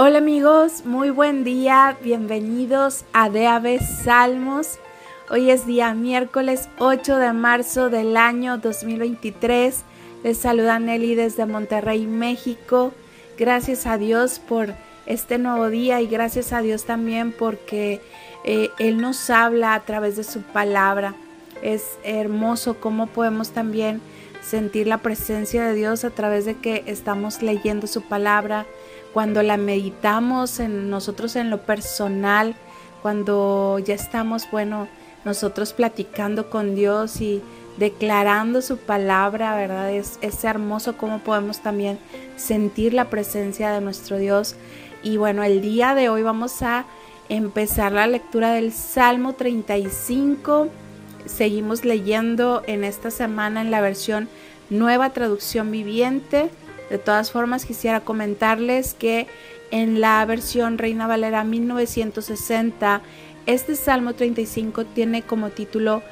Hola amigos, muy buen día, bienvenidos a De Salmos. Hoy es día miércoles 8 de marzo del año 2023. Les saluda Nelly desde Monterrey, México. Gracias a Dios por este nuevo día y gracias a Dios también porque eh, Él nos habla a través de su palabra. Es hermoso cómo podemos también sentir la presencia de Dios a través de que estamos leyendo su palabra, cuando la meditamos en nosotros en lo personal, cuando ya estamos, bueno, nosotros platicando con Dios y declarando su palabra, ¿verdad? Es, es hermoso cómo podemos también sentir la presencia de nuestro Dios. Y bueno, el día de hoy vamos a empezar la lectura del Salmo 35. Seguimos leyendo en esta semana en la versión Nueva Traducción Viviente. De todas formas, quisiera comentarles que en la versión Reina Valera 1960, este Salmo 35 tiene como título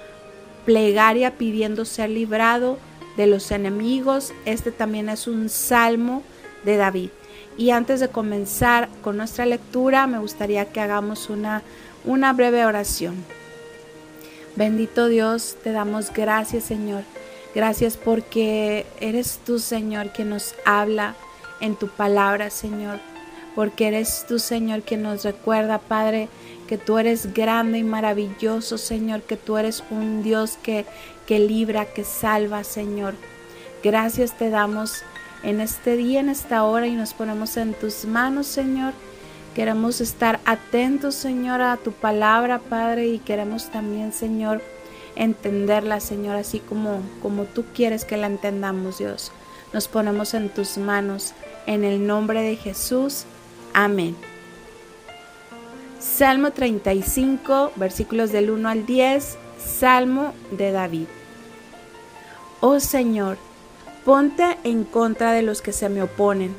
Plegaria pidiendo ser librado de los enemigos. Este también es un salmo de David. Y antes de comenzar con nuestra lectura, me gustaría que hagamos una, una breve oración. Bendito Dios, te damos gracias Señor Gracias porque eres tú, Señor, que nos habla en tu palabra, Señor. Porque eres tú, Señor, que nos recuerda, Padre, que tú eres grande y maravilloso, Señor, que tú eres un Dios que, que libra, que salva, Señor. Gracias te damos en este día, en esta hora, y nos ponemos en tus manos, Señor. Queremos estar atentos, Señor, a tu palabra, Padre, y queremos también, Señor, entenderla, Señor, así como, como tú quieres que la entendamos, Dios. Nos ponemos en tus manos, en el nombre de Jesús. Amén. Salmo 35, versículos del 1 al 10, Salmo de David. Oh Señor, ponte en contra de los que se me oponen,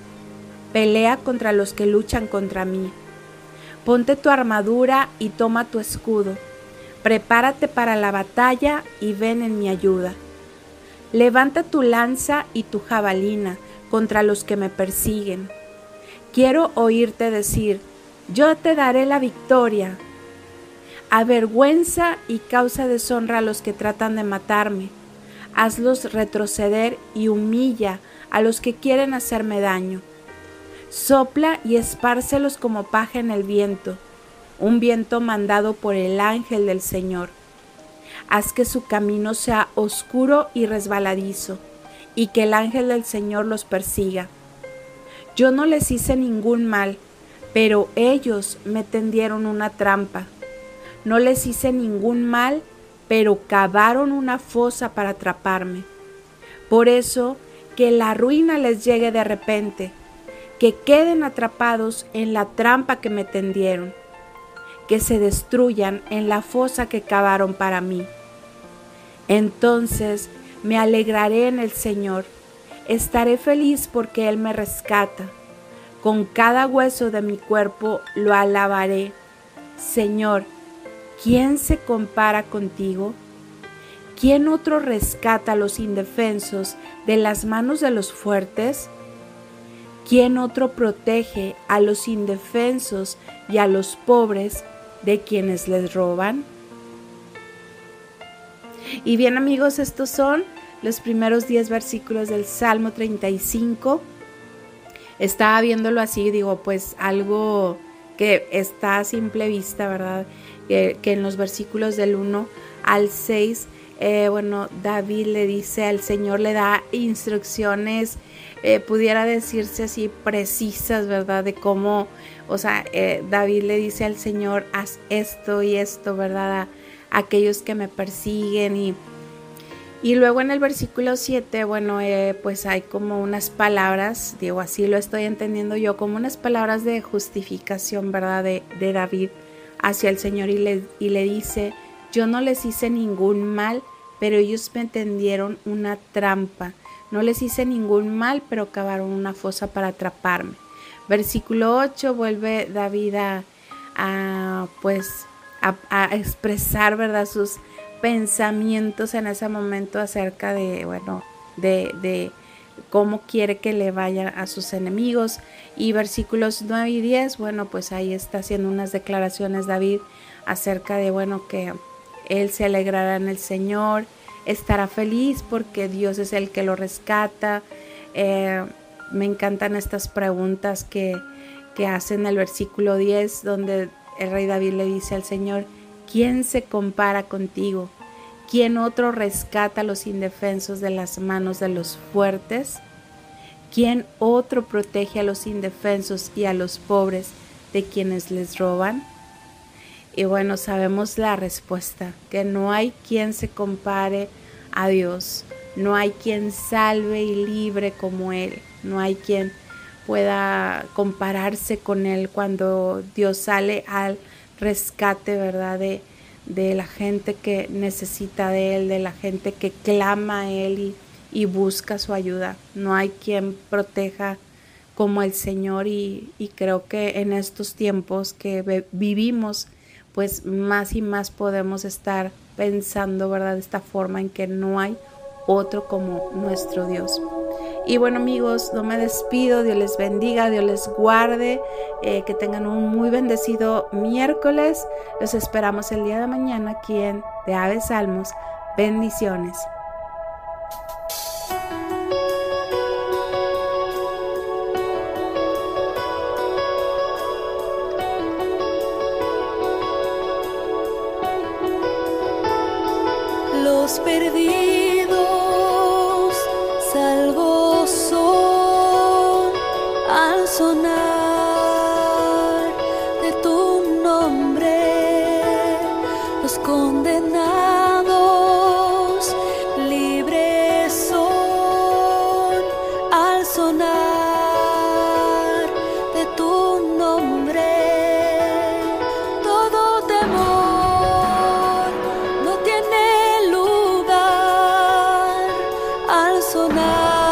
pelea contra los que luchan contra mí. Ponte tu armadura y toma tu escudo Prepárate para la batalla y ven en mi ayuda. Levanta tu lanza y tu jabalina contra los que me persiguen. Quiero oírte decir, yo te daré la victoria. Avergüenza y causa deshonra a los que tratan de matarme. Hazlos retroceder y humilla a los que quieren hacerme daño. Sopla y espárcelos como paja en el viento un viento mandado por el ángel del Señor. Haz que su camino sea oscuro y resbaladizo, y que el ángel del Señor los persiga. Yo no les hice ningún mal, pero ellos me tendieron una trampa. No les hice ningún mal, pero cavaron una fosa para atraparme. Por eso, que la ruina les llegue de repente, que queden atrapados en la trampa que me tendieron que se destruyan en la fosa que cavaron para mí. Entonces me alegraré en el Señor, estaré feliz porque Él me rescata. Con cada hueso de mi cuerpo lo alabaré. Señor, ¿quién se compara contigo? ¿Quién otro rescata a los indefensos de las manos de los fuertes? ¿Quién otro protege a los indefensos y a los pobres de quienes les roban. Y bien amigos, estos son los primeros 10 versículos del Salmo 35. Estaba viéndolo así, digo, pues algo que está a simple vista, ¿verdad? Que, en los versículos del 1 al 6, eh, bueno, David le dice al Señor, le da instrucciones, eh, pudiera decirse así, precisas, ¿verdad? De cómo o sea, eh, David le dice al Señor, haz esto y esto, ¿verdad? A, aquellos que me persiguen y... Y luego en el versículo 7, bueno, pues hay como unas palabras, digo, así lo estoy entendiendo yo, como unas palabras de justificación, ¿verdad? De, de David hacia el Señor y le, y le dice, yo no les hice ningún mal, pero ellos me tendieron una trampa. No les hice ningún mal, pero cavaron una fosa para atraparme. Versículo 8 vuelve David a, pues a, expresar verdad sus pensamientos en ese momento acerca de bueno de, cómo quiere que le vayan a sus enemigos. Y versículos 9 y 10, bueno, pues ahí está haciendo unas declaraciones David acerca de, bueno, que él se alegrará en el Señor, estará feliz porque Dios es el que lo rescata. Eh, me encantan estas preguntas que, que hace en el versículo 10, donde el rey David le dice al Señor, ¿quién se compara contigo? ¿Quién otro rescata a los indefensos de las manos de los fuertes? ¿Quién otro protege a los indefensos y a los pobres de quienes les roban? Y bueno, sabemos la respuesta, que no hay quien se compare a Dios, no hay quien salve y libre como Él, no hay quien pueda compararse con Él cuando Dios sale al rescate, ¿verdad? De, de la gente que necesita de Él, de la gente que clama a Él y, busca su ayuda. No hay quien proteja como el Señor y, creo que en estos tiempos que vivimos, pues más y más podemos estar pensando, ¿verdad? Esta forma en que no hay otro como nuestro Dios. Y bueno amigos, no me despido, Dios les bendiga, Dios les guarde, eh, que tengan un muy bendecido miércoles. Los esperamos el día de mañana aquí en De Aves Salmos. Bendiciones. condenados, libres son al sonar de tu nombre. Todo temor no tiene lugar al sonar.